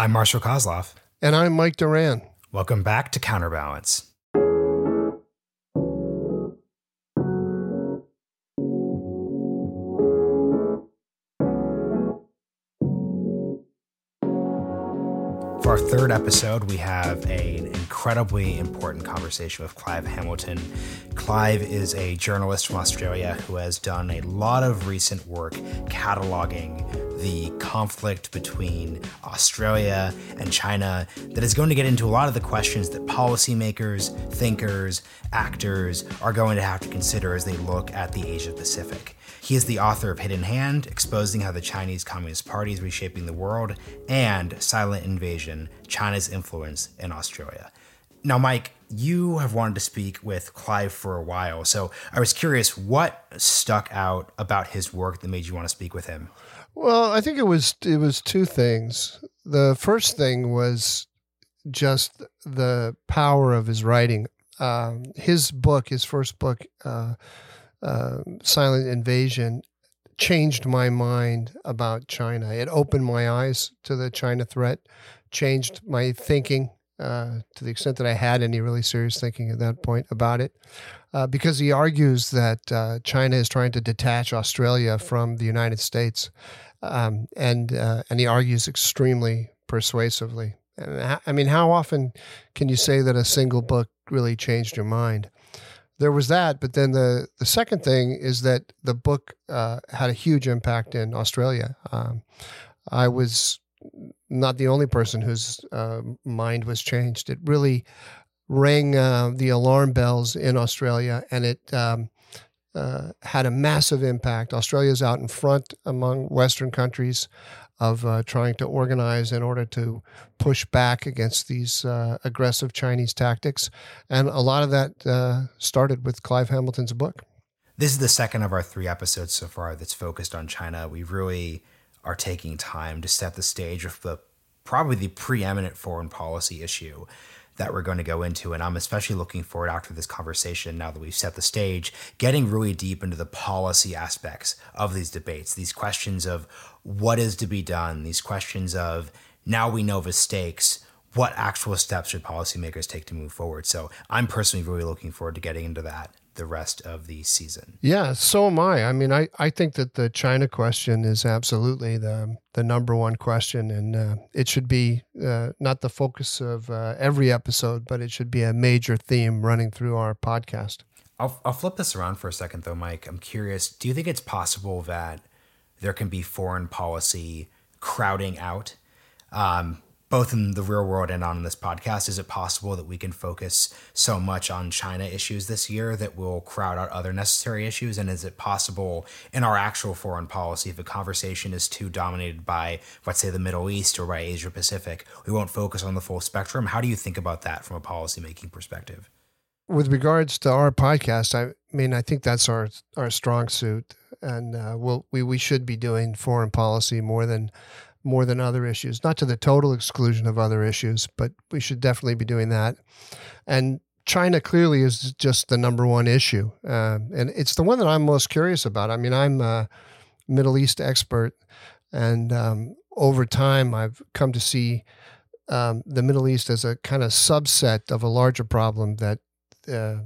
I'm Marshall Kosloff. And I'm Mike Doran. Welcome back to Counterbalance. For our third episode, we have a, an incredibly important conversation with Clive Hamilton. Clive is a journalist from Australia who has done a lot of recent work cataloging the conflict between Australia and China that is going to get into a lot of the questions that policymakers, thinkers, actors are going to have to consider as they look at the Asia Pacific. He is the author of Hidden Hand, exposing how the Chinese Communist Party is reshaping the world, and Silent Invasion China's Influence in Australia. Now, Mike, you have wanted to speak with Clive for a while, so I was curious what stuck out about his work that made you want to speak with him? Well, I think it was it was two things. The first thing was just the power of his writing. Um, his book, his first book, uh, uh, Silent Invasion, changed my mind about China. It opened my eyes to the China threat, changed my thinking uh, to the extent that I had any really serious thinking at that point about it. Uh, because he argues that uh, China is trying to detach Australia from the United States, um, and uh, and he argues extremely persuasively. And I mean, how often can you say that a single book really changed your mind? There was that, but then the the second thing is that the book uh, had a huge impact in Australia. Um, I was not the only person whose uh, mind was changed. It really rang uh, the alarm bells in Australia, and it um, uh, had a massive impact. Australia is out in front among Western countries of uh, trying to organize in order to push back against these uh, aggressive Chinese tactics, and a lot of that uh, started with Clive Hamilton's book. This is the second of our three episodes so far that's focused on China. We really are taking time to set the stage of the probably the preeminent foreign policy issue that we're going to go into. And I'm especially looking forward after this conversation, now that we've set the stage, getting really deep into the policy aspects of these debates, these questions of what is to be done, these questions of now we know the stakes. What actual steps should policymakers take to move forward? So I'm personally really looking forward to getting into that the rest of the season. Yeah, so am I. I mean, I, I think that the China question is absolutely the the number one question, and uh, it should be uh, not the focus of uh, every episode, but it should be a major theme running through our podcast. I'll, I'll flip this around for a second, though, Mike. I'm curious. Do you think it's possible that there can be foreign policy crowding out? Um, both in the real world and on this podcast, is it possible that we can focus so much on China issues this year that we'll crowd out other necessary issues? And is it possible in our actual foreign policy, if a conversation is too dominated by, let's say, the Middle East or by Asia Pacific, we won't focus on the full spectrum? How do you think about that from a policymaking perspective? With regards to our podcast, I mean, I think that's our our strong suit, and uh, we'll, we we should be doing foreign policy more than more than other issues, not to the total exclusion of other issues, but we should definitely be doing that. And China clearly is just the number one issue. Uh, and it's the one that I'm most curious about. I mean, I'm a Middle East expert, and um, over time, I've come to see um, the Middle East as a kind of subset of a larger problem that uh,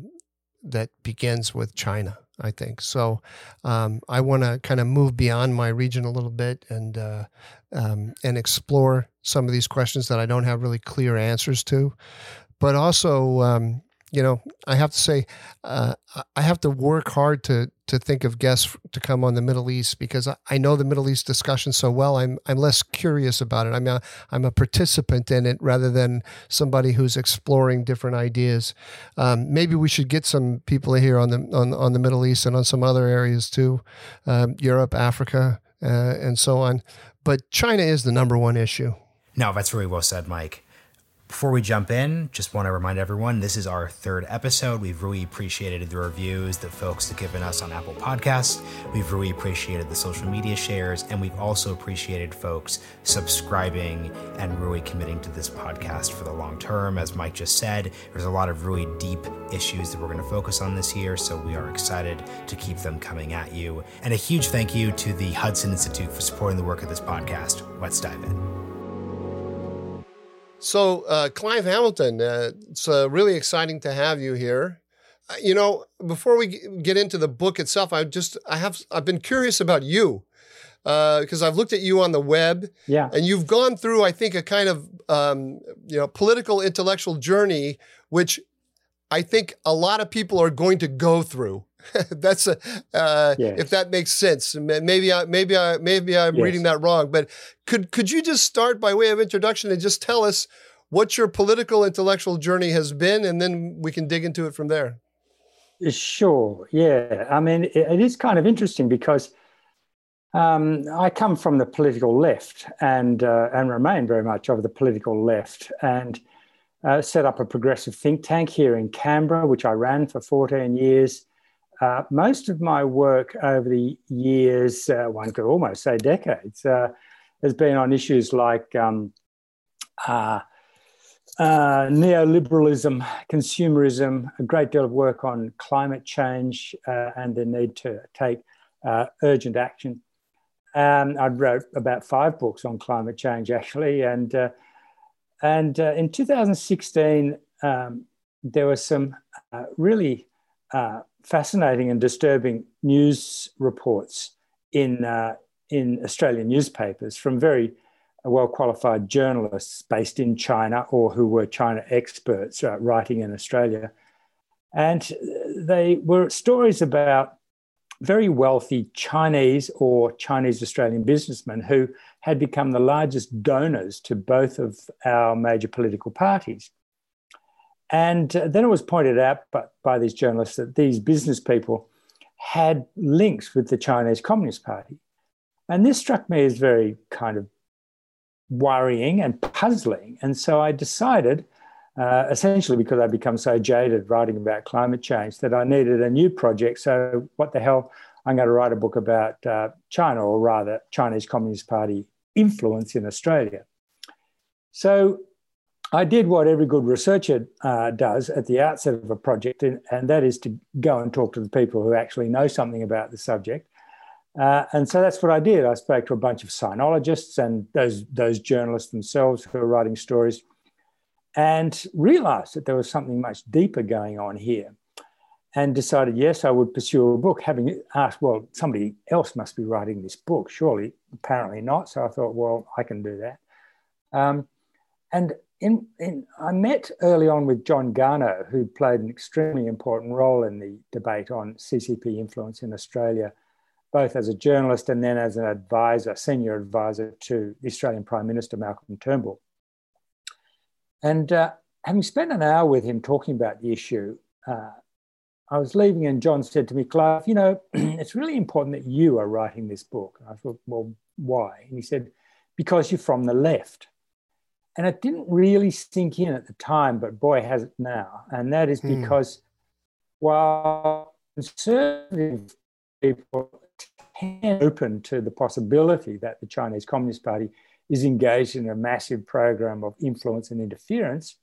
that begins with China. I think. So um, I want to kind of move beyond my region a little bit and uh, um, and explore some of these questions that I don't have really clear answers to, but also um, you know, I have to say, uh, I have to work hard to to think of guests to come on the Middle East because I know the Middle East discussion so well. I'm I'm less curious about it. I'm a, I'm a participant in it rather than somebody who's exploring different ideas. Um, maybe we should get some people here on the on on the Middle East and on some other areas too, um, Europe, Africa, uh, and so on. But China is the number one issue. No, that's really well said, Mike. Before we jump in, just want to remind everyone this is our third episode. We've really appreciated the reviews that folks have given us on Apple Podcasts. We've really appreciated the social media shares, and we've also appreciated folks subscribing and really committing to this podcast for the long term. As Mike just said, there's a lot of really deep issues that we're going to focus on this year, so we are excited to keep them coming at you. And a huge thank you to the Hudson Institute for supporting the work of this podcast. Let's dive in. So, uh, Clive Hamilton, uh, it's uh, really exciting to have you here. Uh, you know, before we get into the book itself, I just I have I've been curious about you because uh, I've looked at you on the web, yeah, and you've gone through I think a kind of um, you know political intellectual journey, which I think a lot of people are going to go through. That's a, uh, yes. if that makes sense. Maybe I, maybe I, maybe I'm yes. reading that wrong. But could could you just start by way of introduction and just tell us what your political intellectual journey has been, and then we can dig into it from there. Sure. Yeah. I mean, it, it is kind of interesting because um, I come from the political left and uh, and remain very much of the political left and. Uh, set up a progressive think tank here in Canberra, which I ran for 14 years. Uh, most of my work over the years, uh, one could almost say decades, uh, has been on issues like um, uh, uh, neoliberalism, consumerism, a great deal of work on climate change and the need to take urgent action. Um, I wrote about five books on climate change actually, and and in 2016 um, there were some really fascinating and disturbing news reports in, uh, in Australian newspapers from very well qualified journalists based in China or who were China experts uh, writing in Australia. And they were stories about very wealthy Chinese or Chinese Australian businessmen who had become the largest donors to both of our major political parties. And uh, then it was pointed out by, by these journalists that these business people had links with the Chinese Communist Party. And this struck me as very kind of worrying and puzzling. And so I decided, uh, essentially because I'd become so jaded writing about climate change, that I needed a new project. So, what the hell? I'm going to write a book about uh, China, or rather, Chinese Communist Party influence in Australia. So, I did what every good researcher uh, does at the outset of a project, and, and, that is to go and talk to the people who actually know something about the subject. Uh, and so that's what I did. I spoke to a bunch of sinologists and those, those journalists themselves who are writing stories and realized that there was something much deeper going on here and decided, yes, I would pursue a book, having asked, well, somebody else must be writing this book, surely. Apparently not. So I thought, well, I can do that. Um, and in, in, I met early on with John Garnaut, who played an extremely important role in the debate on CCP influence in Australia, both as a journalist and then as an advisor, senior advisor to the Australian Prime Minister Malcolm Turnbull. And uh, having spent an hour with him talking about the issue, uh, I was leaving and John said to me, Clive, you know, it's really important that you are writing this book. And I thought, well, why? And he said, because you're from the left. And it didn't really sink in at the time, but boy, has it now. And that is hmm. because while conservative people tend open to the possibility that the Chinese Communist Party is engaged in a massive program of influence and interference,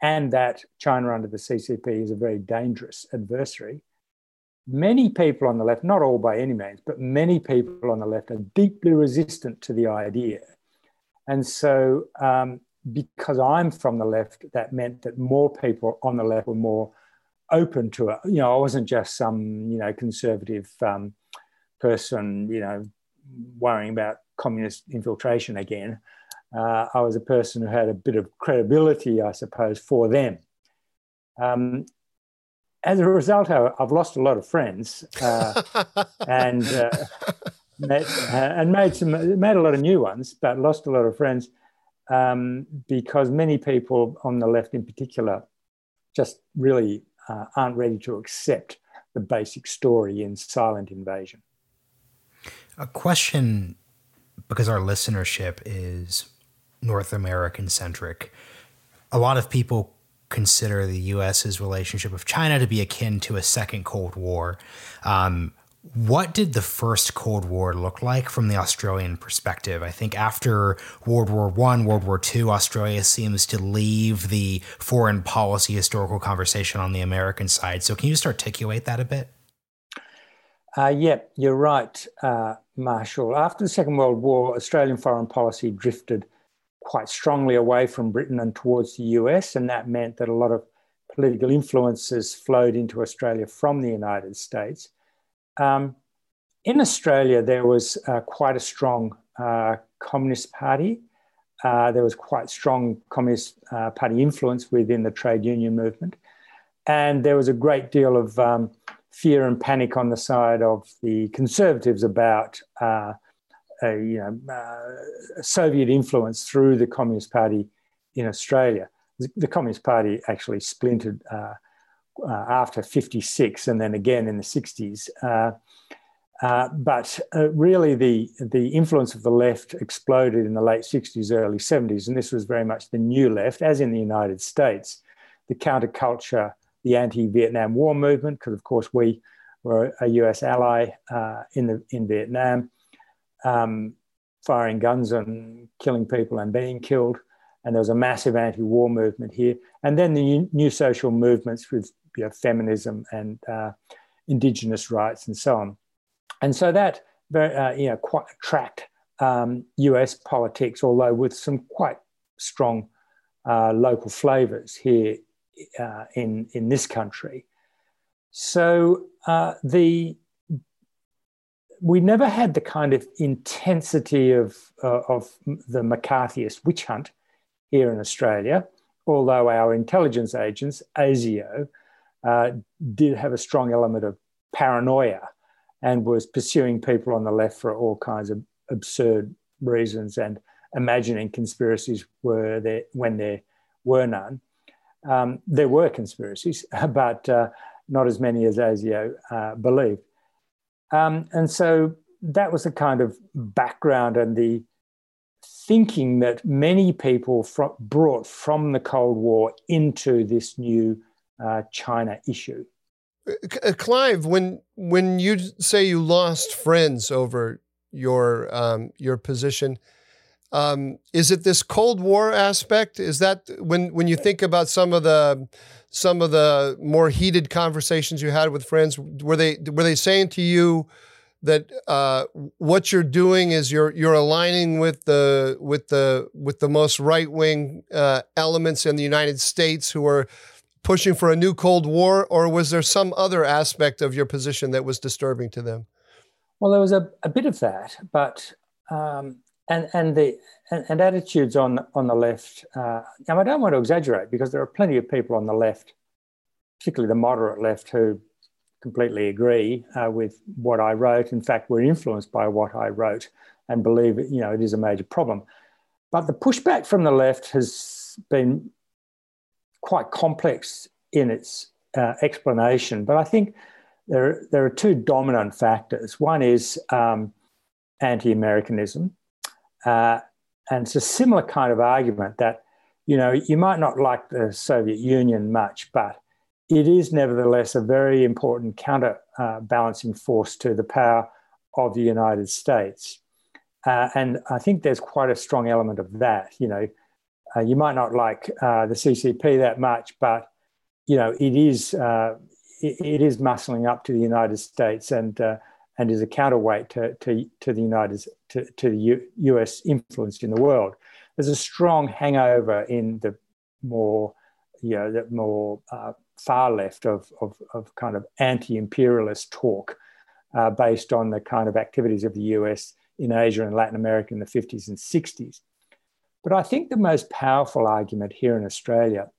and that China under the CCP is a very dangerous adversary, many people on the left, not all by any means, but many people on the left are deeply resistant to the idea and so, um, because I'm from the left, that meant that more people on the left were more open to it. You know, I wasn't just some, you know, conservative um, person, you know, worrying about communist infiltration again. Uh, I was a person who had a bit of credibility, I suppose, for them. Um, as a result, I've lost a lot of friends, uh, and uh, met, uh, and made some made a lot of new ones, but lost a lot of friends um, because many people on the left, in particular, just really uh, aren't ready to accept the basic story in silent invasion. A question, because our listenership is North American centric. A lot of people consider the U.S.'s relationship with China to be akin to a second Cold War. Um, what did the first Cold War look like from the Australian perspective? I think after World War One, World War Two, Australia seems to leave the foreign policy historical conversation on the American side. So, can you just articulate that a bit? Uh, yeah, you're right, uh, Marshall. After the Second World War, Australian foreign policy drifted quite strongly away from Britain and towards the US, and that meant that a lot of political influences flowed into Australia from the United States. Um, in Australia, there was uh, quite a strong uh, Communist Party. Uh, there was quite strong Communist uh, Party influence within the trade union movement. And there was a great deal of um, fear and panic on the side of the conservatives about uh, you know, uh, Soviet influence through the Communist Party in Australia. The Communist Party actually splintered uh, uh, after 56 and then again in the 60s. Uh, uh, but uh, really, the, the influence of the left exploded in the late 60s, early 70s, and this was very much the new left, as in the United States. The counterculture, the anti Vietnam War movement, because of course we were a US ally in, the, in Vietnam um, firing guns and killing people and being killed. And there was a massive anti war movement here. And then the new social movements with you know, feminism and uh, indigenous rights and so on. And so that uh, you know, quite tracked um, US politics, although with some quite strong uh, local flavors here uh, in, in this country. So uh, the we never had the kind of intensity of, uh, of the McCarthyist witch hunt here in Australia, although our intelligence agents, ASIO, uh, did have a strong element of paranoia and was pursuing people on the left for all kinds of absurd reasons and imagining conspiracies were there when there were none. Um, there were conspiracies, but uh, not as many as ASIO uh, believed. Um, and so that was the kind of background and the thinking that many people fr- brought from the Cold War into this new uh, China issue. Uh, Clive, when when you say you lost friends over your um, your position, um, is it this Cold War aspect? Is that when when you think about some of the some of the more heated conversations you had with friends? Were they were they saying to you that uh, what you're doing is you're you're aligning with the with the with the most right wing uh, elements in the United States who are pushing for a new Cold War, or was there some other aspect of your position that was disturbing to them? Well, there was a, a bit of that, but um, and and the and, and, attitudes on on the left. Uh, now, I don't want to exaggerate because there are plenty of people on the left, particularly the moderate left, who completely agree uh, with what I wrote. In fact, were influenced by what I wrote and believe you know it is a major problem. But the pushback from the left has been quite complex in its uh, explanation. But I think there there are two dominant factors. One is um, anti-Americanism uh, and it's a similar kind of argument that, you know, you might not like the Soviet Union much, but it is nevertheless a very important counterbalancing uh, force to the power of the United States. Uh, and I think there's quite a strong element of that. You know, uh, you might not like uh, the CCP that much, but you know, it is uh, it, it is muscling up to the United States and uh, and is a counterweight to, to, to the United to, to the U, US influence in the world. There's a strong hangover in the more, you know, the more uh, far left of, of, of, kind of anti-imperialist talk uh, based on the kind of activities of the US in Asia and Latin America in the 50s and 60s. But I think the most powerful argument here in Australia,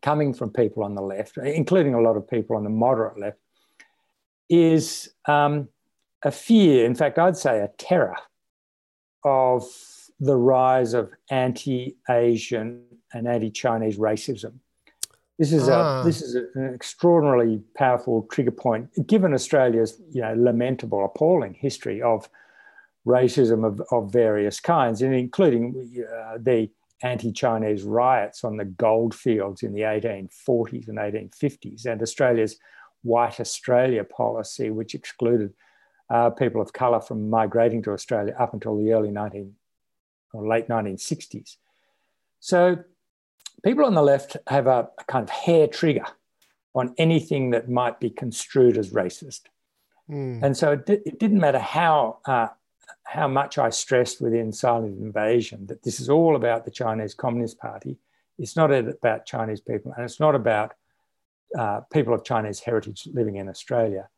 coming from people on the left, including a lot of people on the moderate left, is um, a fear, in fact, I'd say a terror of the rise of anti Asian and anti Chinese racism. This is, ah. a, this is an extraordinarily powerful trigger point, given Australia's you know, lamentable, appalling history of racism of, of various kinds, and including uh, the anti Chinese riots on the goldfields in the 1840s and 1850s, and Australia's White Australia policy, which excluded uh, people of colour from migrating to Australia up until the early 19 or late 1960s. So people on the left have a, a kind of hair trigger on anything that might be construed as racist. Mm. And so it, it, didn't matter how, uh, how much I stressed within Silent Invasion that this is all about the Chinese Communist Party. It's not about Chinese people, and it's not about uh, people of Chinese heritage living in Australia.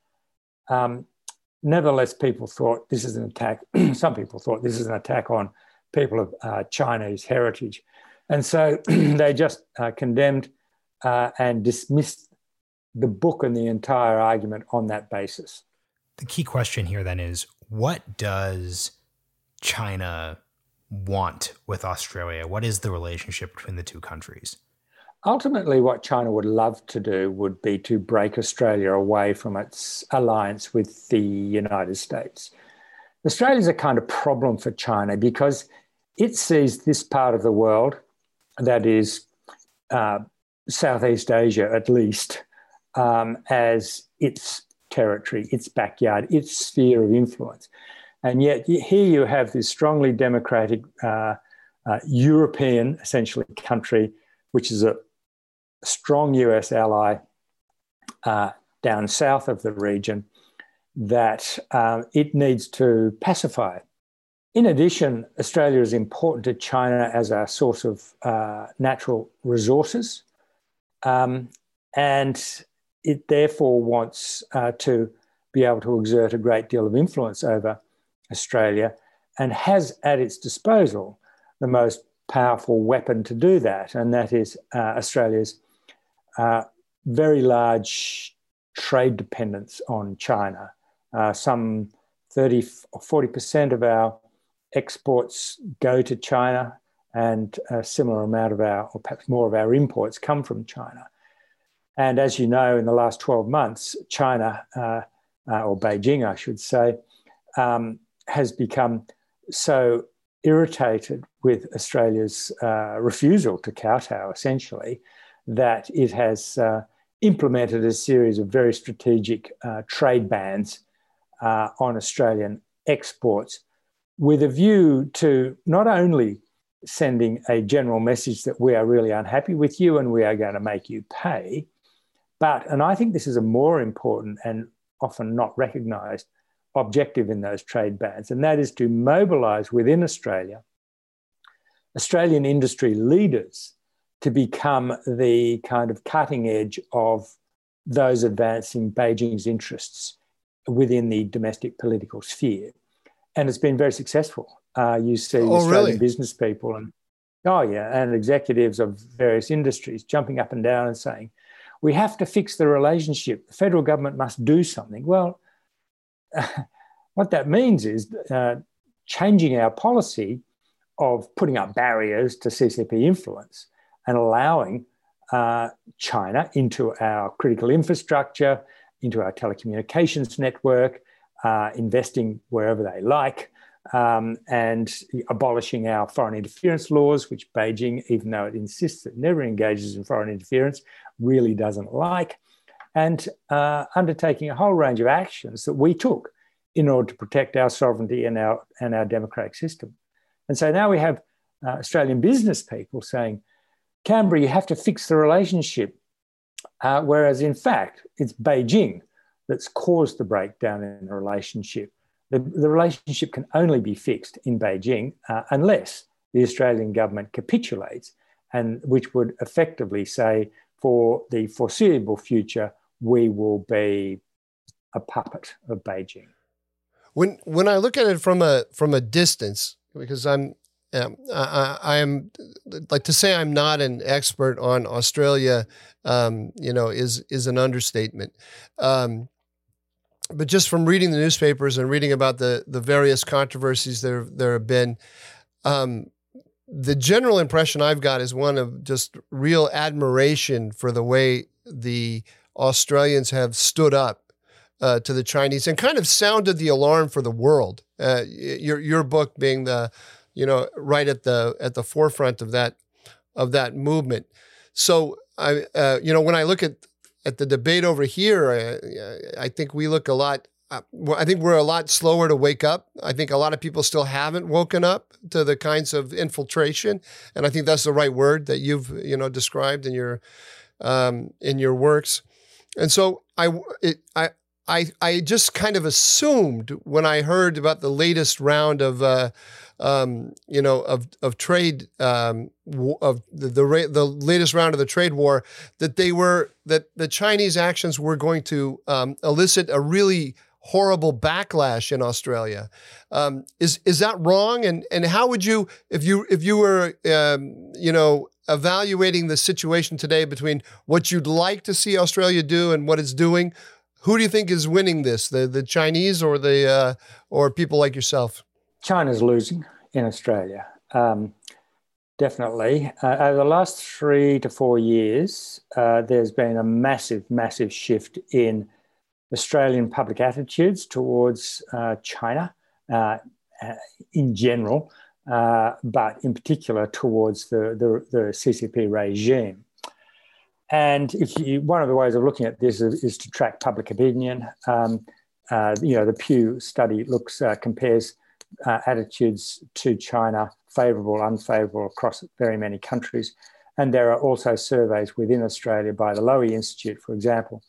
Um, nevertheless, people thought this is an attack. some people thought this is an attack on people of uh, Chinese heritage. And so they just uh, condemned uh, and dismissed the book and the entire argument on that basis. The key question here then is what does China want with Australia? What is the relationship between the two countries? Ultimately, what China would love to do would be to break Australia away from its alliance with the United States. Australia is a kind of problem for China because it sees this part of the world, that is uh, Southeast Asia at least, um, as its territory, its backyard, its sphere of influence. And yet, here you have this strongly democratic uh, uh, European, essentially, country, which is a strong US ally uh, down south of the region, that uh, it needs to pacify. In addition, Australia is important to China as a source of uh, natural resources. Um, and it therefore wants uh, to be able to exert a great deal of influence over Australia and has at its disposal the most powerful weapon to do that, and that is uh, Australia's uh, very large trade dependence on China. Uh, some 30 or 40% of our exports go to China, and a similar amount of our, or perhaps more of our imports, come from China. And as you know, in the last 12 months, China, uh, uh, or Beijing, I should say, um, has become so irritated with Australia's uh, refusal to kowtow, essentially, that it has uh, implemented a series of very strategic uh, trade bans uh, on Australian exports with a view to not only sending a general message that we are really unhappy with you and we are going to make you pay, but, and I think this is a more important and often not recognized objective in those trade bans, and that is to mobilize within Australia Australian industry leaders to become the kind of cutting edge of those advancing Beijing's interests within the domestic political sphere. And it's been very successful. Uh, you see oh, Australian really? business people and oh yeah, and executives of various industries jumping up and down and saying, we have to fix the relationship. The federal government must do something. Well, what that means is uh, changing our policy of putting up barriers to CCP influence and allowing uh, China into our critical infrastructure, into our telecommunications network, uh, investing wherever they like, um, and abolishing our foreign interference laws, which Beijing, even though it insists it never engages in foreign interference, really doesn't like, and uh, undertaking a whole range of actions that we took in order to protect our sovereignty and our, and our democratic system. And so now we have uh, Australian business people saying, Canberra, you have to fix the relationship. Uh, whereas in fact, it's Beijing that's caused the breakdown in the relationship. The, the relationship can only be fixed in Beijing uh, unless the Australian government capitulates, and which would effectively say, for the foreseeable future, we will be a puppet of Beijing. When when I look at it from a from a distance, because I'm um, I, I, am like to say I'm not an expert on Australia, um, you know, is is an understatement. Um, but just from reading the newspapers and reading about the the various controversies there there have been, um, the general impression I've got is one of just real admiration for the way the Australians have stood up uh, to the Chinese and kind of sounded the alarm for the world. Uh, your your book being the you know right at the at the forefront of that of that movement. So I uh, you know when I look at at the debate over here, I, I think we look a lot. Uh, I think we're a lot slower to wake up. I think a lot of people still haven't woken up to the kinds of infiltration, and I think that's the right word that you've you know described in your um, in your works. And so I it, I I I just kind of assumed when I heard about the latest round of uh, um, you know of of trade um, of the, the the latest round of the trade war that they were that the Chinese actions were going to um, elicit a really horrible backlash in Australia. Um, is is that wrong? And and how would you if you if you were um, you know evaluating the situation today between what you'd like to see Australia do and what it's doing? Who do you think is winning this? The the Chinese or the uh, or people like yourself? China's losing in Australia. Um, definitely. Uh, over the last three to four years, uh, there's been a massive, massive shift in Australian public attitudes towards uh, China uh, uh, in general, uh, but in particular towards the, the, the CCP regime. And you, one of the ways of looking at this is, is to track public opinion. Um, uh, you know, the Pew study looks compares attitudes to China, favourable, unfavourable, across very many countries. And there are also surveys within Australia by the Lowy Institute, for example.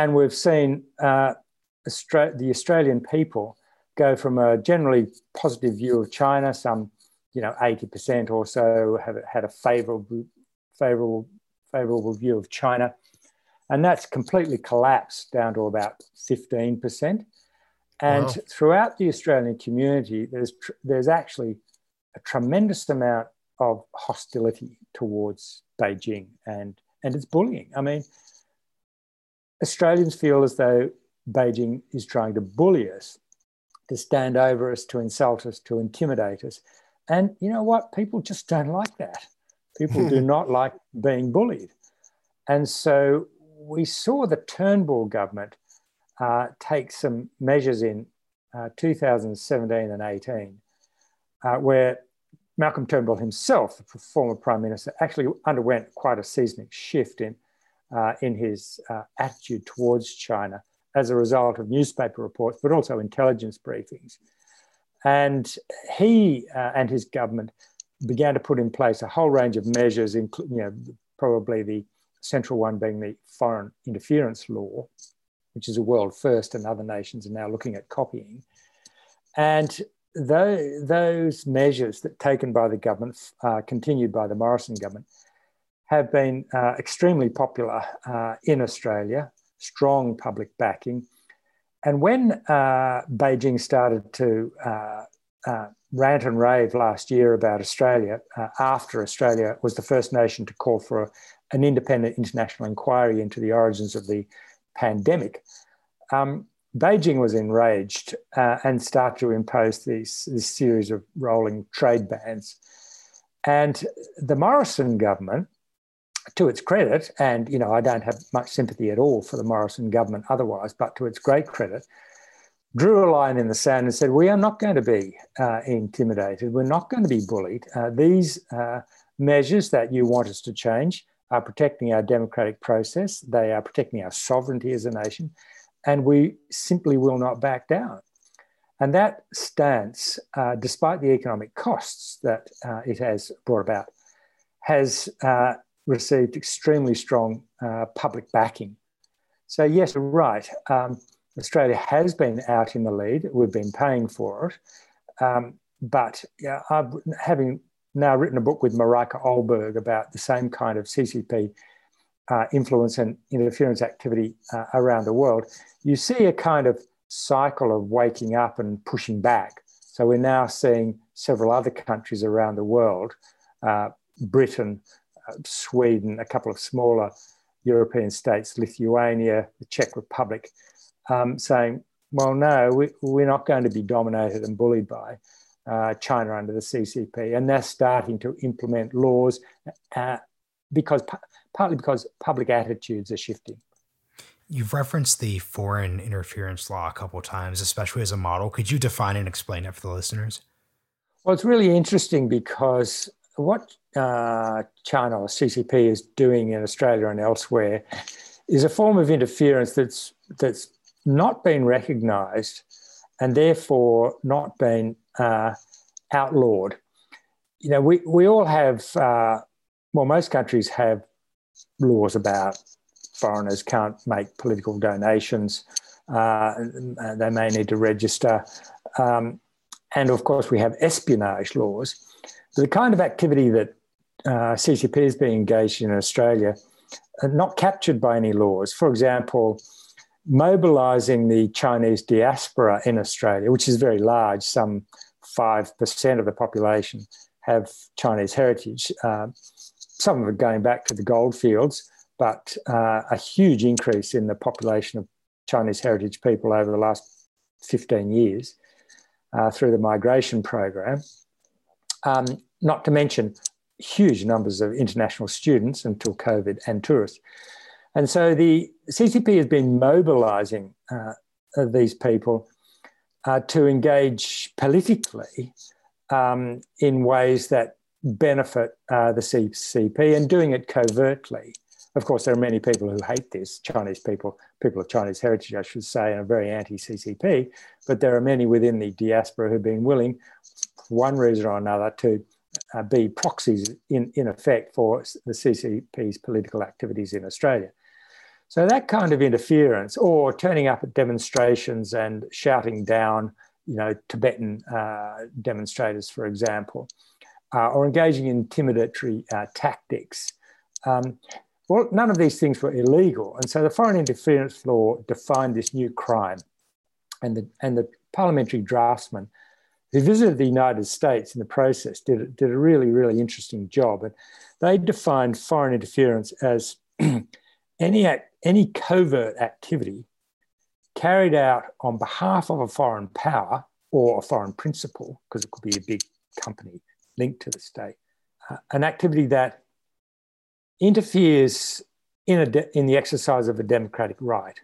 And we've seen uh, Austra- the Australian people go from a generally positive view of China, some, you know, 80% or so have had a favourable, favourable favourable view of China. And that's completely collapsed down to about 15%. And wow. throughout the Australian community, there's, tr- there's actually a tremendous amount of hostility towards Beijing and, and it's bullying. I mean, Australians feel as though Beijing is trying to bully us, to stand over us, to insult us, to intimidate us. And you know what? People just don't like that. People do not like being bullied. And so we saw the Turnbull government uh, take some measures in uh, 2017 and 18, uh, where Malcolm Turnbull himself, the former Prime Minister, actually underwent quite a seismic shift in, uh, in his uh, attitude towards China as a result of newspaper reports, but also intelligence briefings. And he uh, and his government began to put in place a whole range of measures, including you know, probably the central one being the foreign interference law, which is a world first, and other nations are now looking at copying. And those, those measures that taken by the government, uh, continued by the Morrison government, have been uh, extremely popular uh, in Australia, strong public backing. And when uh, Beijing started to uh, uh, rant and rave last year about Australia after Australia was the first nation to call for a, an independent international inquiry into the origins of the pandemic. Um, Beijing was enraged uh, and started to impose these, this series of rolling trade bans. And the Morrison government, to its credit, and you know I don't have much sympathy at all for the Morrison government otherwise, but to its great credit, drew a line in the sand and said, We are not going to be uh, intimidated. We're not going to be bullied. Uh, these uh, measures that you want us to change are protecting our democratic process, they are protecting our sovereignty as a nation, and we simply will not back down. And that stance, uh, despite the economic costs that uh, it has brought about, has uh, received extremely strong public backing. So, yes, right. Um, Australia has been out in the lead. We've been paying for it. Um, but yeah, I've, having now written a book with Mareike Ohlberg about the same kind of CCP uh, influence and interference activity uh, around the world, you see a kind of cycle of waking up and pushing back. So we're now seeing several other countries around the world, uh, Britain, uh, Sweden, a couple of smaller European states, Lithuania, the Czech Republic, um, saying, well, no, we, we're not going to be dominated and bullied by uh, China under the CCP. And they're starting to implement laws uh, because partly because public attitudes are shifting. You've referenced the foreign interference law a couple times, especially as a model. Could you define and explain it for the listeners? Well, it's really interesting because what uh, China or CCP is doing in Australia and elsewhere is a form of interference that's that's not been recognised and therefore not been uh, outlawed. You know, we, we all have, uh, well, most countries have laws about foreigners can't make political donations, Uh, they may need to register. Um, and of course, we have espionage laws. The kind of activity that uh, CCP is being engaged in Australia are not captured by any laws. For example, mobilizing the Chinese diaspora in Australia, which is very large, some 5% of the population have Chinese heritage. Uh, some of it going back to the goldfields, but uh, a huge increase in the population of Chinese heritage people over the last 15 years uh, through the migration program. Um, not to mention huge numbers of international students until COVID and tourists. And so the CCP has been mobilizing uh, these people uh, to engage politically um, in ways that benefit uh, the CCP and doing it covertly. Of course, there are many people who hate this, Chinese people, people of Chinese heritage, I should say, and are very anti CCP. But there are many within the diaspora who've been willing, one reason or another, to uh, be proxies in, in effect for the CCP's political activities in Australia. So that kind of interference, or turning up at demonstrations and shouting down, you know, Tibetan uh, demonstrators, for example, uh, or engaging in intimidatory uh, tactics. Um, well, none of these things were illegal, and so the foreign interference law defined this new crime, and the and the parliamentary draftsman who visited the United States in the process did, did a really, really interesting job. And they defined foreign interference as any, act, any covert activity carried out on behalf of a foreign power or a foreign principal, because it could be a big company linked to the state, uh, an activity that interferes in, de- in the exercise of a democratic right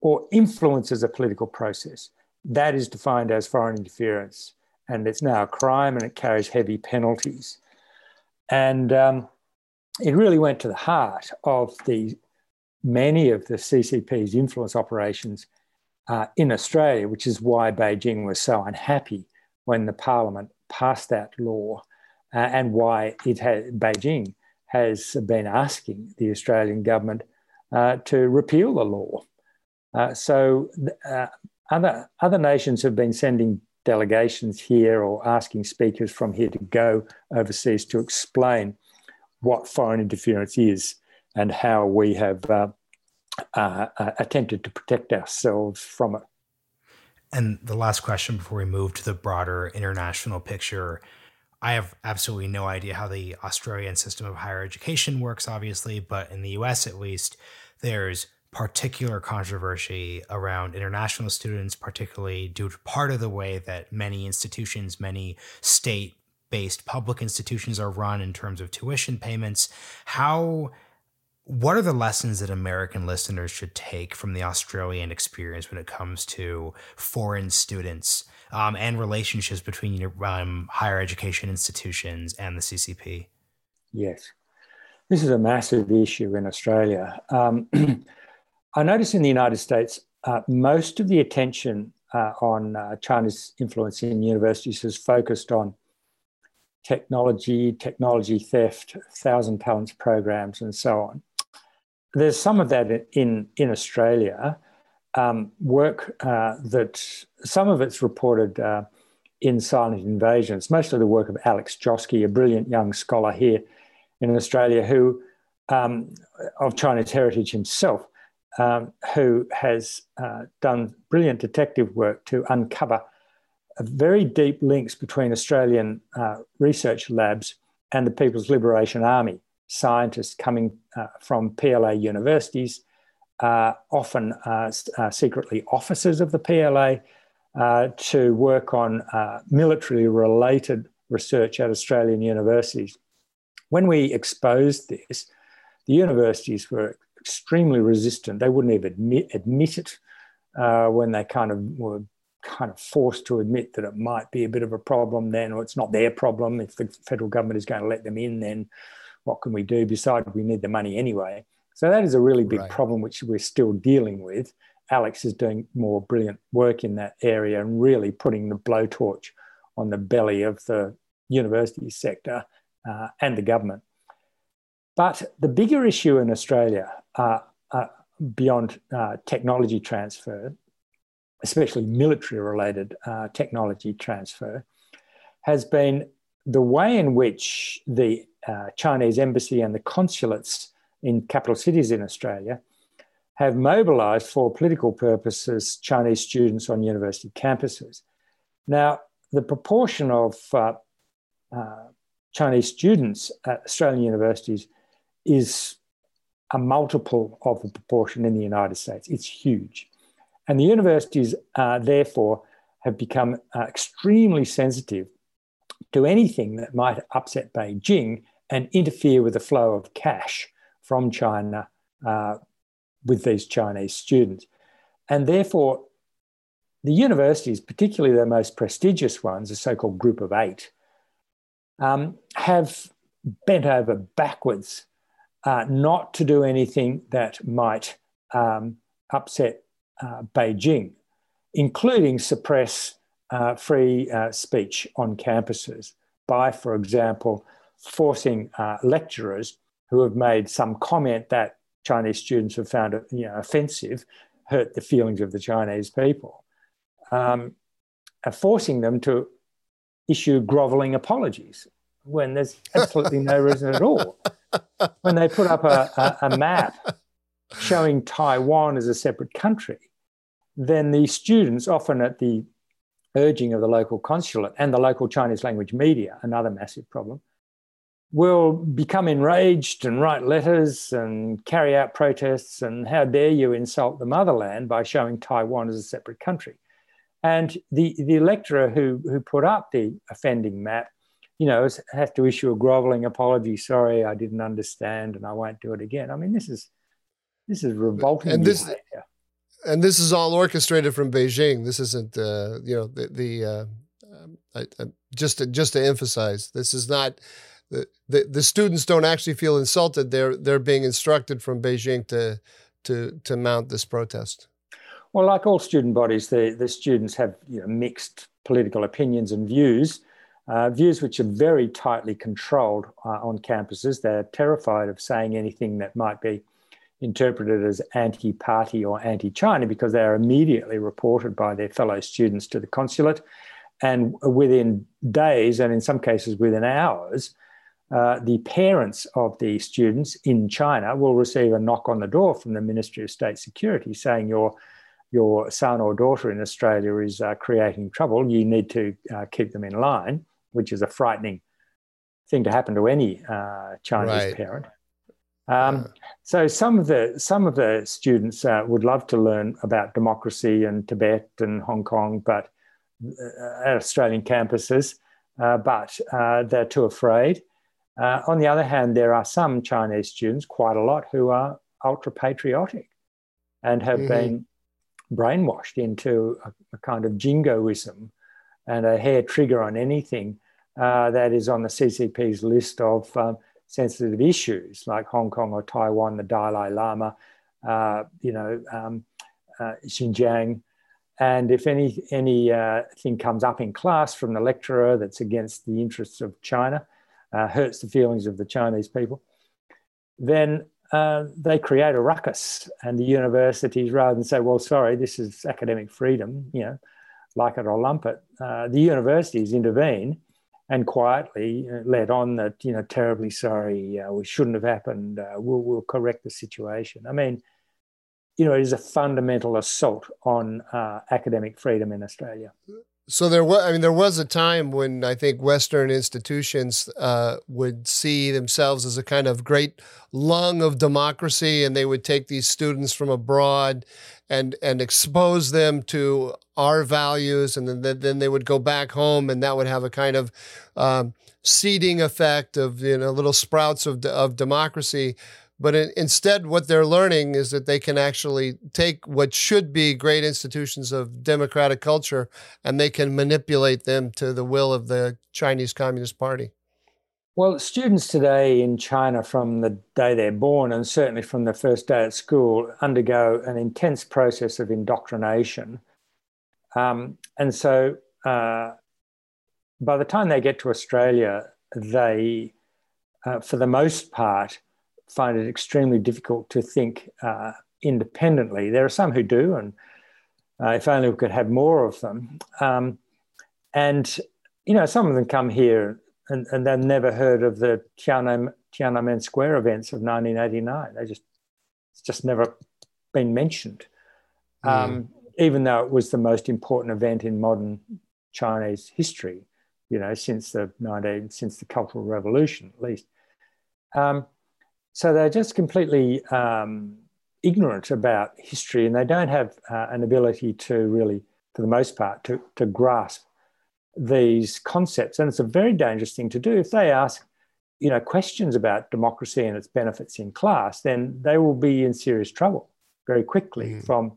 or influences a political process. That is defined as foreign interference, and it's now a crime and it carries heavy penalties. And um, it really went to the heart of the many of the CCP's influence operations uh, in Australia, which is why Beijing was so unhappy when the parliament passed that law, uh, and why it Beijing has been asking the Australian government uh, to repeal the law. Uh, so uh, other other nations have been sending delegations here or asking speakers from here to go overseas to explain what foreign interference is and how we have uh, uh, uh, attempted to protect ourselves from it. And the last question before we move to the broader international picture. I have absolutely no idea how the Australian system of higher education works, obviously, but in the US at least, there's particular controversy around international students, particularly due to part of the way that many institutions, many state based public institutions are run in terms of tuition payments. How what are the lessons that American listeners should take from the Australian experience when it comes to foreign students um, and relationships between um, higher education institutions and the CCP? Yes, this is a massive issue in Australia. Um, I notice in the United States, uh, most of the attention uh, on uh, China's influence in universities has focused on technology, technology theft, thousand talents programs, and so on. There's some of that in, in Australia. Um, work uh, that some of it's reported uh, in Silent Invasion. It's mostly the work of Alex Joske, a brilliant young scholar here in Australia who, um, of Chinese heritage himself, um, who has uh, done brilliant detective work to uncover very deep links between Australian uh, research labs and the People's Liberation Army, scientists coming uh, from PLA universities, uh, often uh, uh, secretly officers of the PLA, to work on military related research at Australian universities. When we exposed this, the universities were extremely resistant. They wouldn't even admit, admit it uh, when they kind of were kind of forced to admit that it might be a bit of a problem then, or it's not their problem. If the federal government is going to let them in, then what can we do? Besides, we need the money anyway. So that is a really big right. problem which we're still dealing with. Alex is doing more brilliant work in that area and really putting the blowtorch on the belly of the university sector uh, and the government. But the bigger issue in Australia, uh, uh, beyond uh, technology transfer, especially military related uh, technology transfer, has been the way in which the uh, Chinese embassy and the consulates in capital cities in Australia have mobilized for political purposes Chinese students on university campuses. Now, the proportion of uh, Chinese students at Australian universities is a multiple of the proportion in the United States. It's huge. And the universities, uh, therefore, have become uh, extremely sensitive to anything that might upset Beijing and interfere with the flow of cash from China uh, with these Chinese students. And therefore, the universities, particularly the most prestigious ones, the so called Group of Eight, um, have bent over backwards uh, not to do anything that might um, upset uh, Beijing, including suppress uh, free uh, speech on campuses by, for example, forcing uh, lecturers who have made some comment that Chinese students have found you know, offensive, hurt the feelings of the Chinese people, um, forcing them to issue groveling apologies when there's absolutely no reason at all. When they put up a, a, a map showing Taiwan as a separate country, then the students, often at the urging of the local consulate and the local Chinese language media, another massive problem, will become enraged and write letters and carry out protests and how dare you insult the motherland by showing Taiwan as a separate country. And the, the lecturer who, who put up the offending map, you know, have to issue a groveling apology. Sorry, I didn't understand and I won't do it again. I mean, this is this is revolting. And this, behavior. and this is all orchestrated from Beijing. This isn't, uh, you know, the, the uh, I, I, just to, just to emphasize, this is not the, the, the students don't actually feel insulted. They're they're being instructed from Beijing to to to mount this protest. Well, like all student bodies, the, the students have you know, mixed political opinions and views, uh, views which are very tightly controlled uh, on campuses. They're terrified of saying anything that might be interpreted as anti party or anti China because they are immediately reported by their fellow students to the consulate. And within days, and in some cases within hours, uh, the parents of the students in China will receive a knock on the door from the Ministry of State Security saying your your son or daughter in Australia is uh, creating trouble. You need to uh, keep them in line, which is a frightening thing to happen to any uh, Chinese right. parent. Um, so some of the some of the students uh, would love to learn about democracy and Tibet and Hong Kong, but at Australian campuses, but they're too afraid. Uh, on the other hand, there are some Chinese students, quite a lot, who are ultra patriotic and have mm-hmm. been brainwashed into a, a, kind of jingoism and a hair trigger on anything uh, that is on the CCP's list of um, sensitive issues like Hong Kong or Taiwan, the Dalai Lama, uh, you know, um, uh, Xinjiang. And if any anything uh, comes up in class from the lecturer that's against the interests of China, uh, hurts the feelings of the Chinese people, then uh, they create a ruckus. And the universities, rather than say, well, sorry, this is academic freedom, you know, like it or lump it, uh, the universities intervene and quietly uh, let on that, you know, terribly sorry, uh, we shouldn't have happened, uh, we'll, we'll correct the situation. I mean, you know, it is a fundamental assault on academic freedom in Australia. So there was, I mean, there was a time when I think Western institutions uh, would see themselves as a kind of great lung of democracy, and they would take these students from abroad and and expose them to our values, and then then they would go back home, and that would have a kind of um, seeding effect of you know little sprouts of of democracy. But in, instead, what they're learning is that they can actually take what should be great institutions of democratic culture and they can manipulate them to the will of the Chinese Communist Party. Well, students today in China, from the day they're born and certainly from the first day at school, undergo an intense process of indoctrination. Um, and so uh, by the time they get to Australia, they, uh, for the most part, find it extremely difficult to think uh, independently. There are some who do, and Uh, if only we could have more of them. Um, and, you know, some of them come here and, and they've never heard of the Tiananmen, Tiananmen Square events of 1989. They just, it's just never been mentioned. Mm. Um, even though it was the most important event in modern Chinese history, you know, since the 19, since the Cultural Revolution, at least. Um, so they're just completely um, ignorant about history and they don't have uh, an ability to really, for the most part, to, to grasp these concepts. And it's a very dangerous thing to do. If they ask, you know, questions about democracy and its benefits in class, then they will be in serious trouble very quickly mm. from,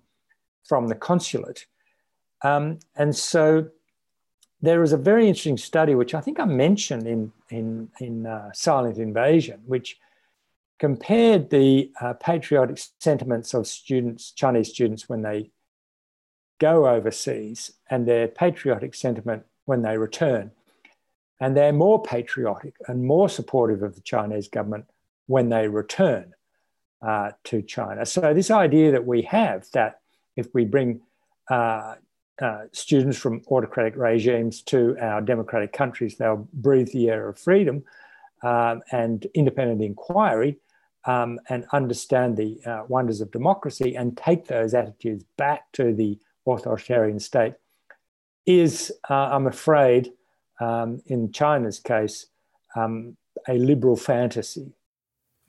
from the consulate. Um, and so there is a very interesting study, which I think I mentioned in, in, in uh, Silent Invasion, which compared the uh, patriotic sentiments of students, Chinese students, when they go overseas and their patriotic sentiment when they return. And they're more patriotic and more supportive of the Chinese government when they return uh, to China. So, this idea that we have that if we bring uh, uh, students from autocratic regimes to our democratic countries, they'll breathe the air of freedom um, and independent inquiry um, and understand the uh, wonders of democracy and take those attitudes back to the authoritarian state is, uh, I'm afraid, um, in China's case, um, a liberal fantasy.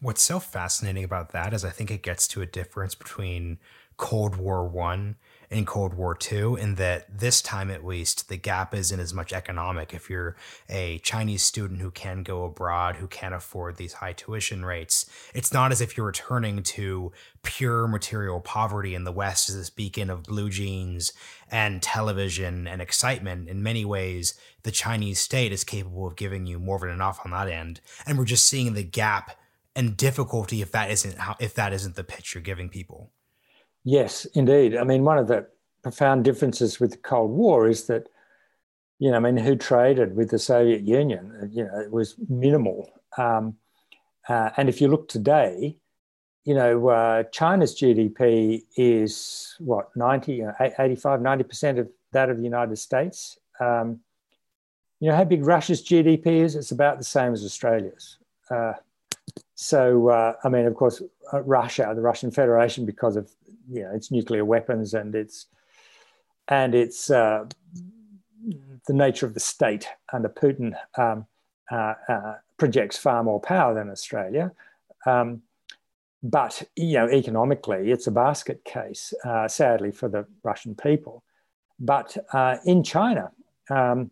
What's so fascinating about that is I think it gets to a difference between Cold War One in Cold War II, in that this time at least, the gap isn't as much economic. If you're a Chinese student who can go abroad, who can afford these high tuition rates, it's not as if you're returning to pure material poverty in the West as this beacon of blue jeans and television and excitement. In many ways, the Chinese state is capable of giving you more than enough on that end. And we're just seeing the gap and difficulty if that isn't how if that isn't the pitch you're giving people. Yes, indeed. I mean, one of the profound differences with the Cold War is that, you know, I mean, who traded with the Soviet Union? You know, it was minimal. Um, uh, and if you look today, you know, uh, China's GDP is what, 90, 85, 90% of that of the United States. Um, you know how big Russia's GDP is? It's about the same as Australia's. Uh, so, uh, I mean, of course, uh, Russia, the Russian Federation, because of know its nuclear weapons and its and its uh, the nature of the state under Putin um, uh, uh, projects far more power than Australia. Um, but you know, economically, it's a basket case, uh, sadly for the Russian people. But uh, in China, um,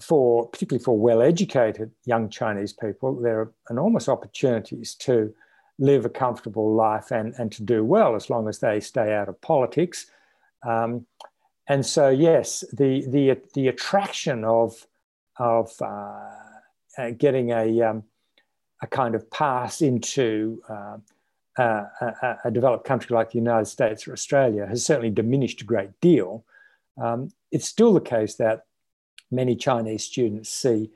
for particularly for well-educated young Chinese people, there are enormous opportunities to live a comfortable life and, and to do well as long as they stay out of politics. Um, and so, yes, the, the, the attraction of, of uh, uh, getting a, um, a kind of pass into uh, uh a, a, developed country like the United States or Australia has certainly diminished a great deal. Um, it's still the case that many Chinese students see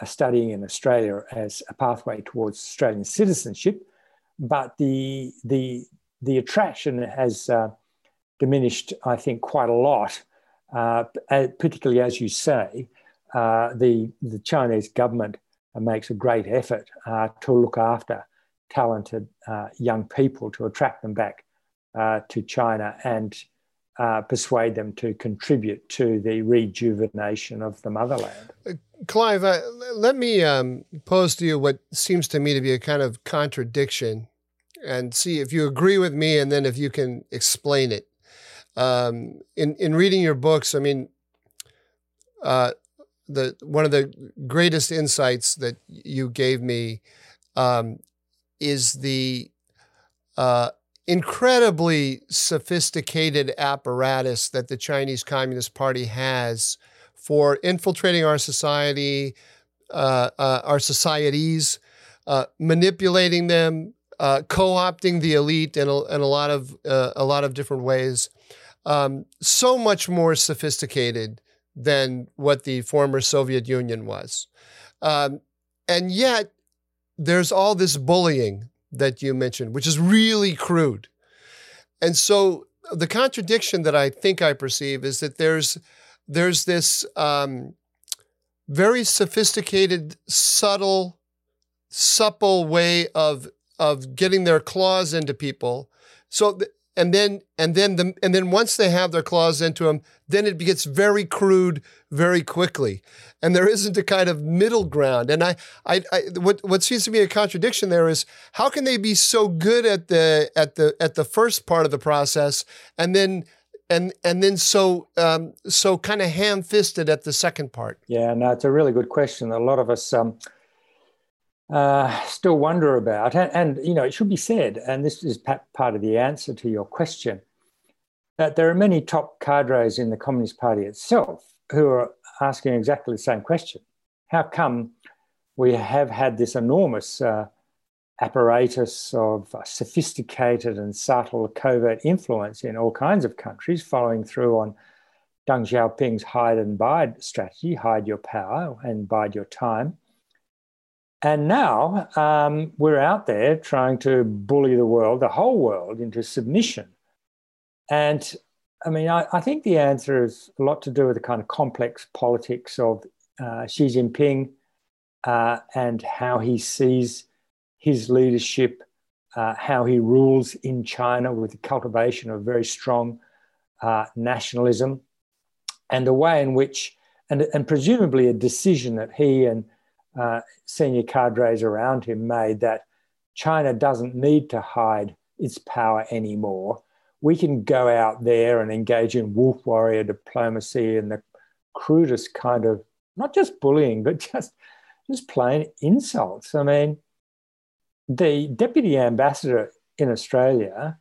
uh, studying in Australia as a pathway towards Australian citizenship but the the the attraction has uh, diminished, I think, quite a lot. Uh, particularly as you say, uh, the the Chinese government makes a great effort uh, to look after talented uh, young people to attract them back uh, to China and persuade them to contribute to the rejuvenation of the motherland. Clive, uh, let me um, pose to you what seems to me to be a kind of contradiction and see if you agree with me and then if you can explain it. Um, in, in reading your books, I mean, uh, the one of the greatest insights that you gave me um, is the uh, incredibly sophisticated apparatus that the Chinese Communist Party has for infiltrating our society, uh, uh, our societies, uh, manipulating them, uh, co-opting the elite in a, in a lot of uh, a lot of different ways. Um, so much more sophisticated than what the former Soviet Union was, um, and yet there's all this bullying that you mentioned, which is really crude. And so the contradiction that I think I perceive is that there's there's this um, very sophisticated, subtle, supple way of of getting their claws into people. So and then and then the and then once they have their claws into them, then it gets very crude very quickly, and there isn't a kind of middle ground. And I, I, I what what seems to be a contradiction there is how can they be so good at the at the at the first part of the process, and then and and then so um, so kind of ham fisted at the second part. Yeah, no, it's a really good question. A lot of us. Um, uh, still wonder about. And, and, you know, it should be said, and this is part of the answer to your question, that there are many top cadres in the Communist Party itself who are asking exactly the same question. How come we have had this enormous uh, apparatus of sophisticated and subtle covert influence in all kinds of countries, following through on Deng Xiaoping's hide and bide strategy, hide your power and bide your time. And now um, we're out there trying to bully the world, the whole world, into submission. And I mean, I, I think the answer is a lot to do with the kind of complex politics of uh, Xi Jinping uh, and how he sees his leadership, uh, how he rules in China with the cultivation of very strong uh, nationalism, and the way in which, and, and presumably a decision that he and uh, senior cadres around him made that China doesn't need to hide its power anymore. We can go out there and engage in wolf warrior diplomacy and the crudest kind of not just bullying, but just just plain insults. I mean, the deputy ambassador in Australia,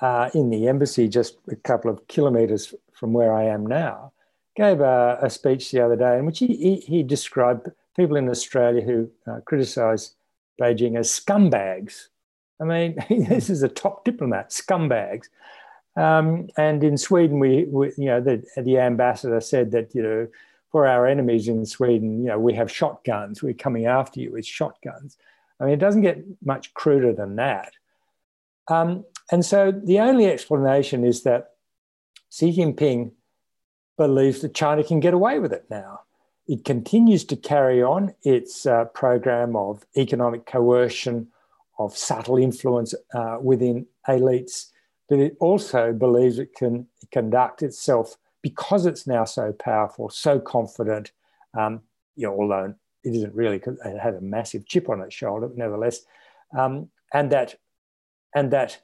uh, in the embassy just a couple of kilometres from where I am now, gave a, a speech the other day in which he, he, he described people in Australia who uh, criticise Beijing as scumbags. I mean, this is a top diplomat, scumbags. Um, and in Sweden, we, we, you know, the, the ambassador said that, you know, for our enemies in Sweden, you know, we have shotguns. We're coming after you with shotguns. I mean, it doesn't get much cruder than that. Um, and so the only explanation is that Xi Jinping believes that China can get away with it now. It continues to carry on its uh, program of economic coercion, of subtle influence uh, within elites, but it also believes it can conduct itself because it's now so powerful, so confident. Um, you know, although it isn't really because it had a massive chip on its shoulder, but nevertheless, um, and that and that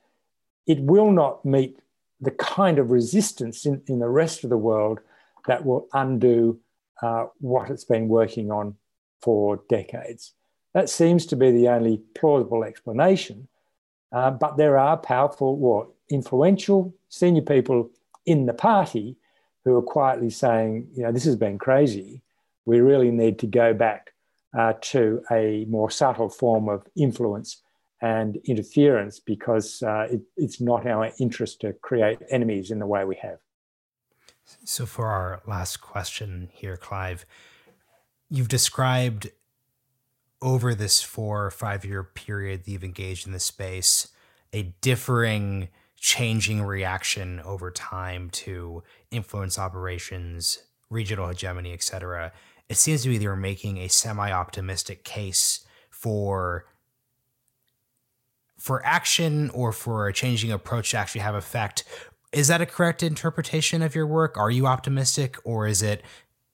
it will not meet the kind of resistance in, in the rest of the world that will undo uh, what it's been working on for decades. That seems to be the only plausible explanation. Uh, but there are powerful, what influential senior people in the party who are quietly saying, you know, this has been crazy. We really need to go back uh, to a more subtle form of influence and interference because uh, it, it's not our interest to create enemies in the way we have. So, for our last question here, Clive, you've described over this four or five year period that you've engaged in this space a differing, changing reaction over time to influence operations, regional hegemony, etc. It seems to me they're making a semi optimistic case for for action or for a changing approach to actually have effect is that a correct interpretation of your work? Are you optimistic, or is it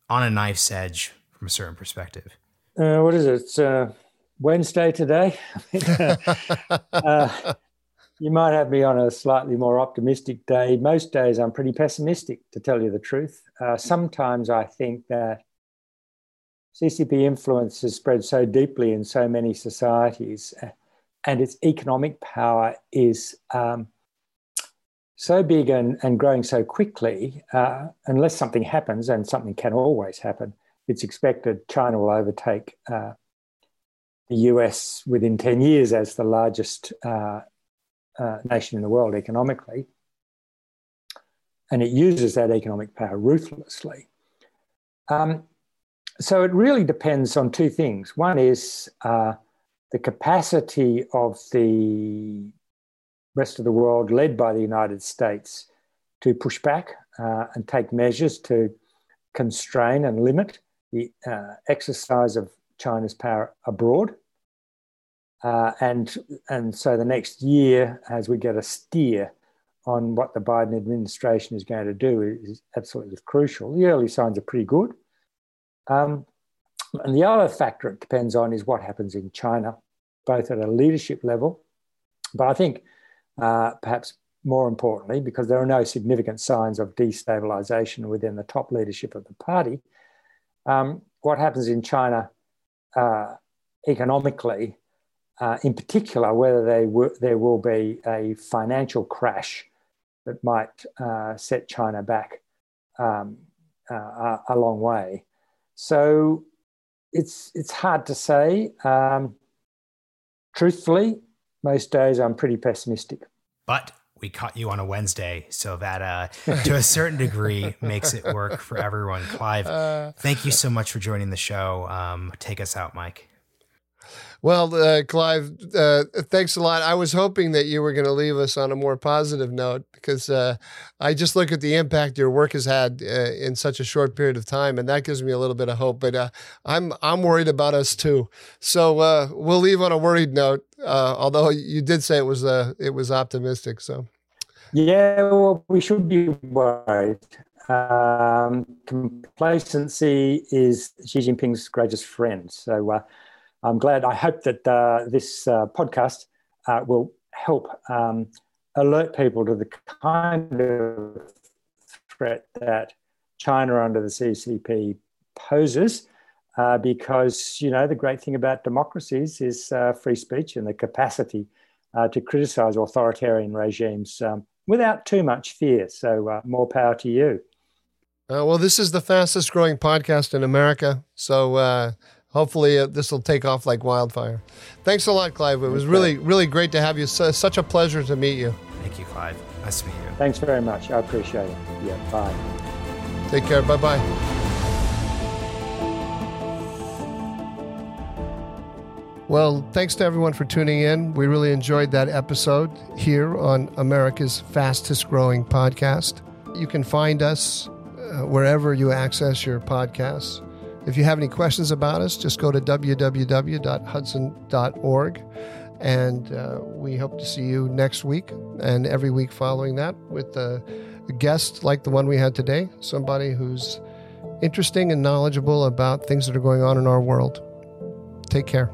on a knife's edge from a certain perspective? Uh, what is it? It's uh, Wednesday today. uh, you might have me on a slightly more optimistic day. Most days I'm pretty pessimistic, to tell you the truth. Uh, sometimes I think that CCP influence has spread so deeply in so many societies, and its economic power is um, so big and, and growing so quickly, uh, unless something happens, and something can always happen, it's expected China will overtake uh, the US within 10 years as the largest uh, uh, nation in the world economically. And it uses that economic power ruthlessly. Um, so it really depends on two things. One is uh, the capacity of the rest of the world, led by the United States, to push back uh, and take measures to constrain and limit the uh, exercise of China's power abroad. Uh, and, and so the next year, as we get a steer on what the Biden administration is going to do, is absolutely crucial. The early signs are pretty good. Um, and the other factor it depends on is what happens in China, both at a leadership level, but I think uh, perhaps more importantly, because there are no significant signs of destabilization within the top leadership of the party, um, what happens in China uh, economically, uh, in particular, whether there will be a financial crash that might uh, set China back um, uh, a long way. So it's it's hard to say. Um, truthfully, most days I'm pretty pessimistic. But we caught you on a Wednesday, so that uh, to a certain degree makes it work for everyone. Clive, uh, thank you so much for joining the show. Um, take us out, Mike. Well, uh, Clive, uh, thanks a lot. I was hoping that you were going to leave us on a more positive note because uh, I just look at the impact your work has had uh, in such a short period of time, and that gives me a little bit of hope. But uh, I'm I'm worried about us too. So uh, we'll leave on a worried note. although you did say it was it was optimistic. So yeah, well, we should be worried. Um, complacency is Xi Jinping's greatest friend. So I'm glad. I hope that uh, this uh, podcast uh, will help um, alert people to the kind of threat that China under the CCP poses. Uh, because you know the great thing about democracies is uh, free speech and the capacity uh, to criticize authoritarian regimes um, without too much fear. So more power to you. well, this is the fastest growing podcast in America. So hopefully uh, this will take off like wildfire. Thanks a lot, Clive. It was okay. really, really great to have you. such a pleasure to meet you. Thank you, Clive. Nice to meet you. Thanks very much. I appreciate it. Yeah, bye. Take care. Bye bye. Well, thanks to everyone for tuning in. We really enjoyed that episode here on America's fastest growing podcast. You can find us uh, wherever you access your podcasts. If you have any questions about us, just go to www.hudson.org. And uh, we hope to see you next week and every week following that with a, a guest like the one we had today, somebody who's interesting and knowledgeable about things that are going on in our world. Take care.